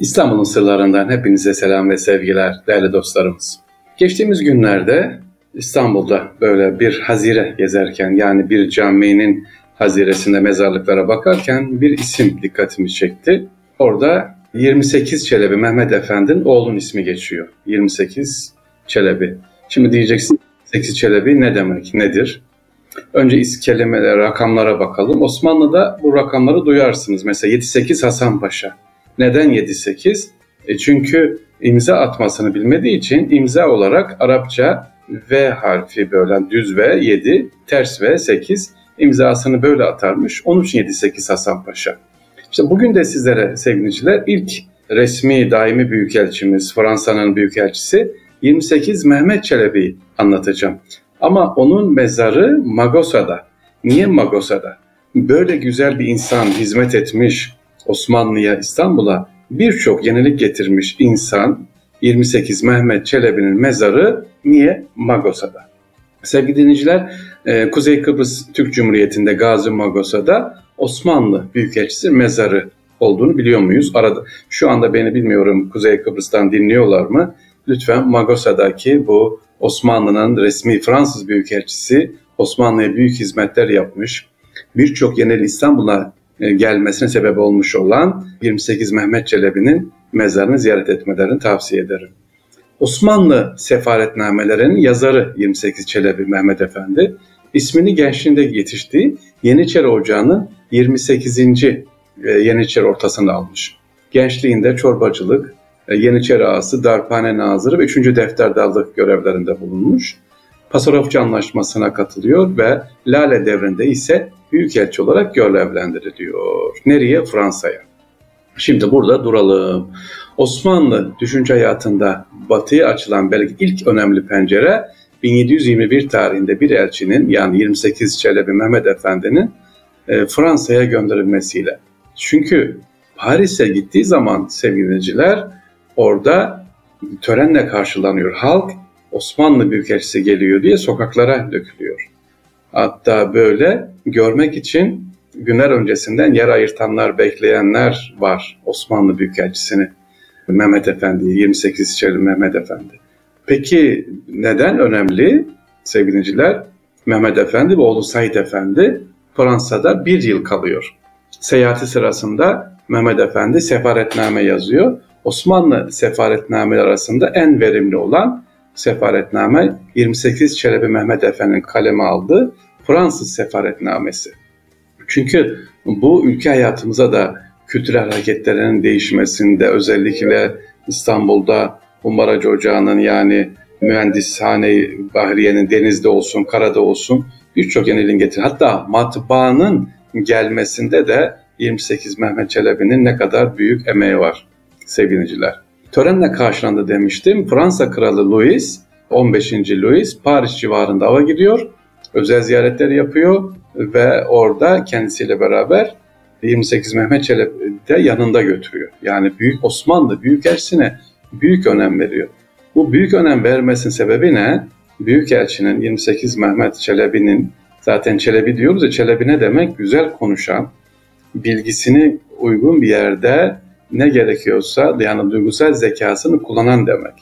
İstanbul'un sırlarından hepinize selam ve sevgiler değerli dostlarımız. Geçtiğimiz günlerde İstanbul'da böyle bir hazire gezerken yani bir caminin haziresinde mezarlıklara bakarken bir isim dikkatimi çekti. Orada 28 Çelebi Mehmet Efendi'nin oğlun ismi geçiyor. 28 Çelebi. Şimdi diyeceksin 28 Çelebi ne demek, nedir? Önce kelimelere, rakamlara bakalım. Osmanlı'da bu rakamları duyarsınız. Mesela 78 Hasan Paşa. Neden 7-8? E çünkü imza atmasını bilmediği için imza olarak Arapça V harfi böyle düz V 7, ters V 8 imzasını böyle atarmış. Onun için 7-8 Hasan Paşa. İşte bugün de sizlere sevgiliciler ilk resmi daimi büyükelçimiz Fransa'nın büyükelçisi 28 Mehmet Çelebi'yi anlatacağım. Ama onun mezarı Magosa'da. Niye Magosa'da? Böyle güzel bir insan hizmet etmiş, Osmanlı'ya, İstanbul'a birçok yenilik getirmiş insan 28 Mehmet Çelebi'nin mezarı niye Magosa'da? Sevgili dinleyiciler, e, Kuzey Kıbrıs Türk Cumhuriyeti'nde Gazi Magosa'da Osmanlı Büyükelçisi mezarı olduğunu biliyor muyuz? Arada şu anda beni bilmiyorum Kuzey Kıbrıs'tan dinliyorlar mı? Lütfen Magosa'daki bu Osmanlı'nın resmi Fransız Büyükelçisi Osmanlı'ya büyük hizmetler yapmış. Birçok yenili İstanbul'a gelmesine sebep olmuş olan 28 Mehmet Çelebi'nin mezarını ziyaret etmelerini tavsiye ederim. Osmanlı sefaretnamelerinin yazarı 28 Çelebi Mehmet Efendi ismini gençliğinde yetiştiği Yeniçeri Ocağı'nın 28. E, Yeniçeri ortasını almış. Gençliğinde çorbacılık, e, Yeniçeri Ağası, Darphane Nazırı ve 3. Defterdallık görevlerinde bulunmuş. Pasarofçu Anlaşması'na katılıyor ve Lale devrinde ise büyükelçi olarak görevlendiriliyor. Nereye? Fransa'ya. Şimdi burada duralım. Osmanlı düşünce hayatında batıya açılan belki ilk önemli pencere 1721 tarihinde bir elçinin yani 28 Çelebi Mehmet Efendi'nin e, Fransa'ya gönderilmesiyle. Çünkü Paris'e gittiği zaman sevgiliciler orada törenle karşılanıyor. Halk Osmanlı Büyükelçisi geliyor diye sokaklara dökülüyor. Hatta böyle görmek için günler öncesinden yer ayırtanlar, bekleyenler var Osmanlı Büyükelçisini. Mehmet Efendi, 28 içeri Mehmet Efendi. Peki neden önemli sevgiliciler? Mehmet Efendi ve oğlu Said Efendi Fransa'da bir yıl kalıyor. Seyahati sırasında Mehmet Efendi sefaretname yazıyor. Osmanlı sefaretnameler arasında en verimli olan sefaretname 28 Çelebi Mehmet Efendi'nin kaleme aldığı Fransız sefaretnamesi. Çünkü bu ülke hayatımıza da kültürel hareketlerin değişmesinde özellikle İstanbul'da Umbaracı Ocağı'nın yani mühendishane Bahriye'nin denizde olsun, karada olsun birçok yeniliğin getir. Hatta matbaanın gelmesinde de 28 Mehmet Çelebi'nin ne kadar büyük emeği var sevgiliciler. Törenle karşılandı demiştim. Fransa Kralı Louis, 15. Louis Paris civarında ava gidiyor. Özel ziyaretler yapıyor ve orada kendisiyle beraber 28 Mehmet Çelebi de yanında götürüyor. Yani Büyük Osmanlı Büyükelçisine büyük önem veriyor. Bu büyük önem vermesinin sebebi ne? Büyükelçinin 28 Mehmet Çelebi'nin zaten Çelebi diyoruz ya Çelebi ne demek? Güzel konuşan, bilgisini uygun bir yerde ne gerekiyorsa yani duygusal zekasını kullanan demek.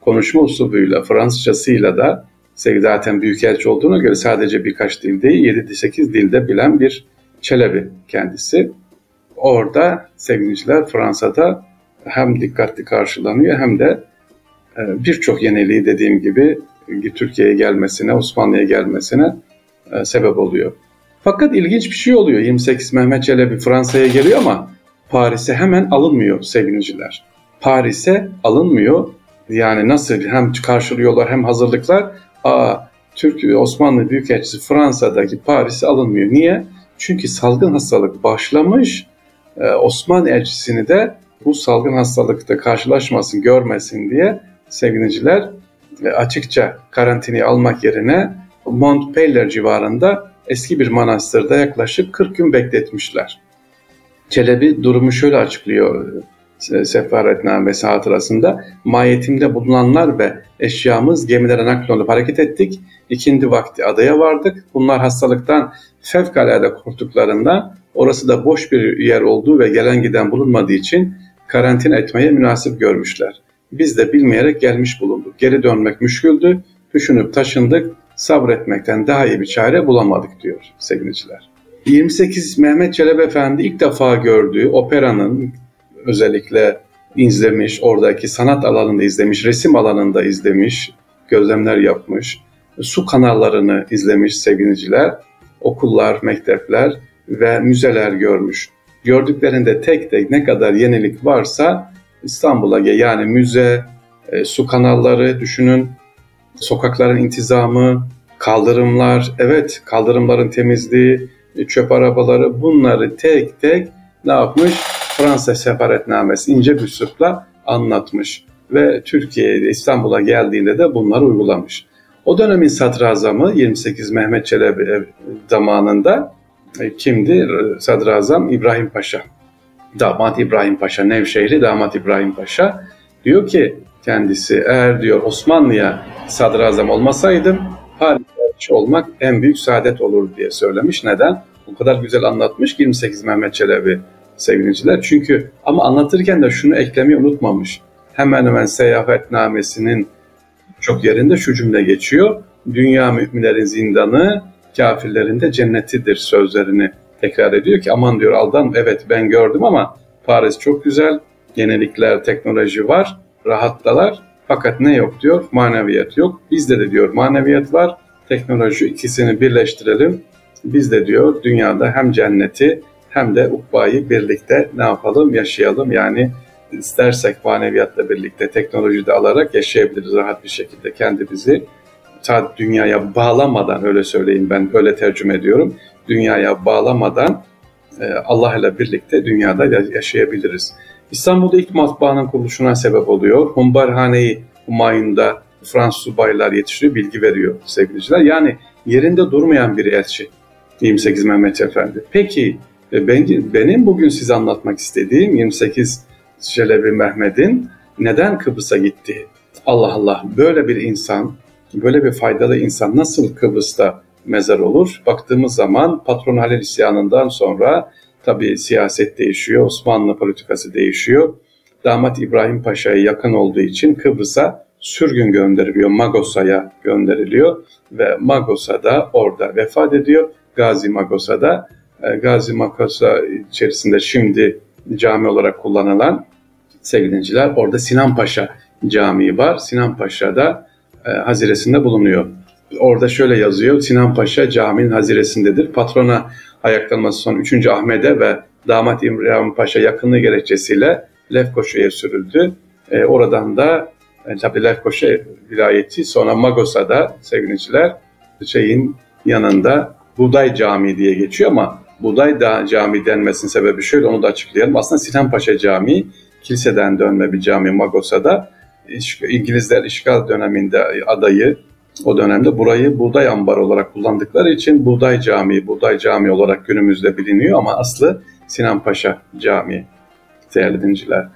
Konuşma usulüyle, Fransızcasıyla da zaten büyükelçi olduğuna göre sadece birkaç dil değil, 7-8 dilde bilen bir Çelebi kendisi. Orada sevgiliciler Fransa'da hem dikkatli karşılanıyor hem de e, birçok yeniliği dediğim gibi Türkiye'ye gelmesine, Osmanlı'ya gelmesine e, sebep oluyor. Fakat ilginç bir şey oluyor. 28 Mehmet Çelebi Fransa'ya geliyor ama Paris'e hemen alınmıyor sevgiliciler. Paris'e alınmıyor. Yani nasıl hem karşılıyorlar hem hazırlıklar. Aa, Türk Osmanlı Büyükelçisi Fransa'daki Paris'e alınmıyor. Niye? Çünkü salgın hastalık başlamış. Ee, Osmanlı elçisini de bu salgın hastalıkta karşılaşmasın, görmesin diye sevgiliciler e, açıkça karantinayı almak yerine Montpellier civarında eski bir manastırda yaklaşık 40 gün bekletmişler. Çelebi durumu şöyle açıklıyor sefaretnamesi hatırasında. Mayetimde bulunanlar ve eşyamız gemilere naklolup hareket ettik. İkindi vakti adaya vardık. Bunlar hastalıktan fevkalade korktuklarında orası da boş bir yer olduğu ve gelen giden bulunmadığı için karantina etmeye münasip görmüşler. Biz de bilmeyerek gelmiş bulunduk. Geri dönmek müşküldü, düşünüp taşındık, sabretmekten daha iyi bir çare bulamadık diyor sevgiliciler. 28 Mehmet Çelebi Efendi ilk defa gördüğü operanın özellikle izlemiş, oradaki sanat alanında izlemiş, resim alanında izlemiş, gözlemler yapmış, su kanallarını izlemiş sevgiliciler, okullar, mektepler ve müzeler görmüş. Gördüklerinde tek tek ne kadar yenilik varsa İstanbul'a yani müze, e, su kanalları düşünün, sokakların intizamı, kaldırımlar, evet kaldırımların temizliği, çöp arabaları bunları tek tek ne yapmış? Fransa sefaretnamesi ince bir üslupla anlatmış ve Türkiye'de İstanbul'a geldiğinde de bunları uygulamış. O dönemin sadrazamı 28 Mehmet Çelebi zamanında e, kimdi? Sadrazam İbrahim Paşa. Damat İbrahim Paşa, Nevşehirli damat İbrahim Paşa diyor ki kendisi eğer diyor Osmanlı'ya sadrazam olmasaydım Paris'te olmak en büyük saadet olur diye söylemiş. Neden? O kadar güzel anlatmış ki 28 Mehmet Çelebi sevgiliciler. Çünkü ama anlatırken de şunu eklemeyi unutmamış. Hemen hemen seyahatnamesinin çok yerinde şu cümle geçiyor. Dünya müminlerin zindanı, kafirlerin de cennetidir sözlerini tekrar ediyor ki aman diyor aldan evet ben gördüm ama Paris çok güzel, yenilikler, teknoloji var, rahattalar fakat ne yok diyor? Maneviyat yok. Bizde de diyor maneviyat var, teknoloji ikisini birleştirelim. Biz de diyor dünyada hem cenneti hem de ukbayı birlikte ne yapalım yaşayalım. Yani istersek maneviyatla birlikte teknoloji de alarak yaşayabiliriz rahat bir şekilde kendimizi ta dünyaya bağlamadan öyle söyleyeyim ben öyle tercüme ediyorum. Dünyaya bağlamadan e, Allah ile birlikte dünyada yaşayabiliriz. İstanbul'da ilk matbaanın kuruluşuna sebep oluyor. Humbarhane'yi Humayun'da Fransız subaylar yetiştiriyor, bilgi veriyor sevgiliciler. Yani yerinde durmayan bir elçi 28 Mehmet Efendi. Peki e, benim bugün size anlatmak istediğim 28 Çelebi Mehmet'in neden Kıbrıs'a gitti? Allah Allah böyle bir insan, böyle bir faydalı insan nasıl Kıbrıs'ta mezar olur? Baktığımız zaman patron Halil isyanından sonra tabii siyaset değişiyor, Osmanlı politikası değişiyor. Damat İbrahim Paşa'ya yakın olduğu için Kıbrıs'a sürgün gönderiliyor, Magosa'ya gönderiliyor ve Magosa da orada vefat ediyor. Gazi Magosa da e, Gazi Magosa içerisinde şimdi cami olarak kullanılan sevgili orada Sinan Paşa Camii var. Sinan Paşa da e, haziresinde bulunuyor. Orada şöyle yazıyor. Sinan Paşa caminin haziresindedir. Patrona ayaklanması son 3. Ahmet'e ve damat İbrahim Paşa yakınlığı gerekçesiyle Lefkoşa'ya sürüldü. E, oradan da e, tabi Lefkoşa vilayeti sonra Magosa'da sevgiliciler şeyin yanında Buğday Camii diye geçiyor ama Buğday da Camii denmesinin sebebi şöyle onu da açıklayalım. Aslında Sinan Paşa Camii kiliseden dönme bir cami Magosa'da. İngilizler işgal döneminde adayı o dönemde burayı buğday ambarı olarak kullandıkları için Buğday Camii, Buğday Camii olarak günümüzde biliniyor ama aslı Sinan Paşa Camii değerli dinciler.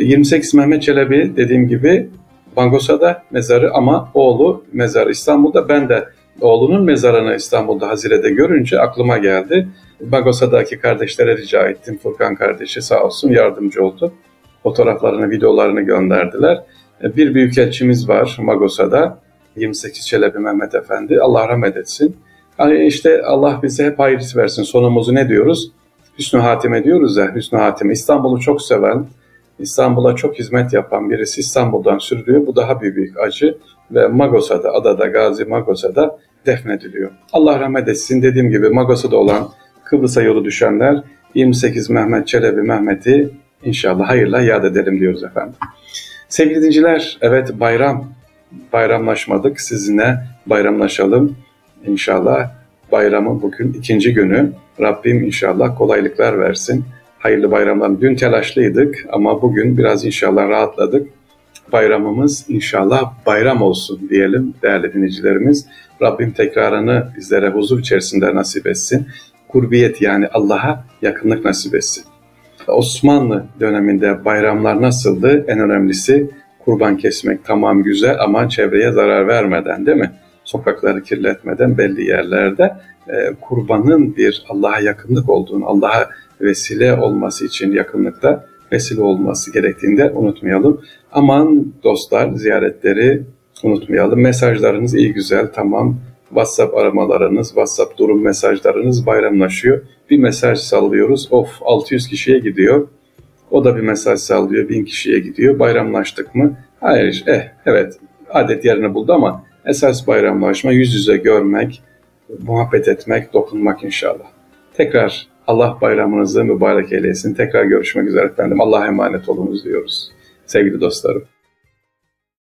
28 e, Mehmet Çelebi dediğim gibi Bangosa'da mezarı ama oğlu mezarı İstanbul'da. Ben de oğlunun mezarını İstanbul'da Hazire'de görünce aklıma geldi. Bangosa'daki kardeşlere rica ettim. Furkan kardeşi sağ olsun yardımcı oldu fotoğraflarını, videolarını gönderdiler. E, bir büyükelçimiz var Magosa'da, 28 Çelebi Mehmet Efendi. Allah rahmet etsin. Yani işte Allah bize hep hayır versin. Sonumuzu ne diyoruz? Hüsnü Hatime diyoruz ya, Hüsnü Hatime. İstanbul'u çok seven, İstanbul'a çok hizmet yapan birisi İstanbul'dan sürülüyor. Bu daha bir büyük acı ve Magosa'da, adada Gazi Magosa'da defnediliyor. Allah rahmet etsin. Dediğim gibi Magosa'da olan Kıbrıs'a yolu düşenler 28 Mehmet Çelebi Mehmet'i İnşallah hayırla yad edelim diyoruz efendim. Sevgili dinciler, evet bayram, bayramlaşmadık. Sizinle bayramlaşalım. İnşallah bayramın bugün ikinci günü. Rabbim inşallah kolaylıklar versin. Hayırlı bayramlar. Dün telaşlıydık ama bugün biraz inşallah rahatladık. Bayramımız inşallah bayram olsun diyelim değerli dinleyicilerimiz. Rabbim tekrarını bizlere huzur içerisinde nasip etsin. Kurbiyet yani Allah'a yakınlık nasip etsin. Osmanlı döneminde bayramlar nasıldı? En önemlisi kurban kesmek tamam güzel ama çevreye zarar vermeden değil mi? Sokakları kirletmeden belli yerlerde e, kurbanın bir Allah'a yakınlık olduğunu, Allah'a vesile olması için yakınlıkta vesile olması gerektiğini de unutmayalım. Aman dostlar ziyaretleri unutmayalım. Mesajlarınız iyi güzel tamam. WhatsApp aramalarınız, WhatsApp durum mesajlarınız bayramlaşıyor. Bir mesaj sallıyoruz. Of 600 kişiye gidiyor. O da bir mesaj sallıyor. 1000 kişiye gidiyor. Bayramlaştık mı? Hayır. Eh evet adet yerini buldu ama esas bayramlaşma yüz yüze görmek, muhabbet etmek, dokunmak inşallah. Tekrar Allah bayramınızı mübarek eylesin. Tekrar görüşmek üzere efendim. Allah'a emanet olunuz diyoruz. Sevgili dostlarım.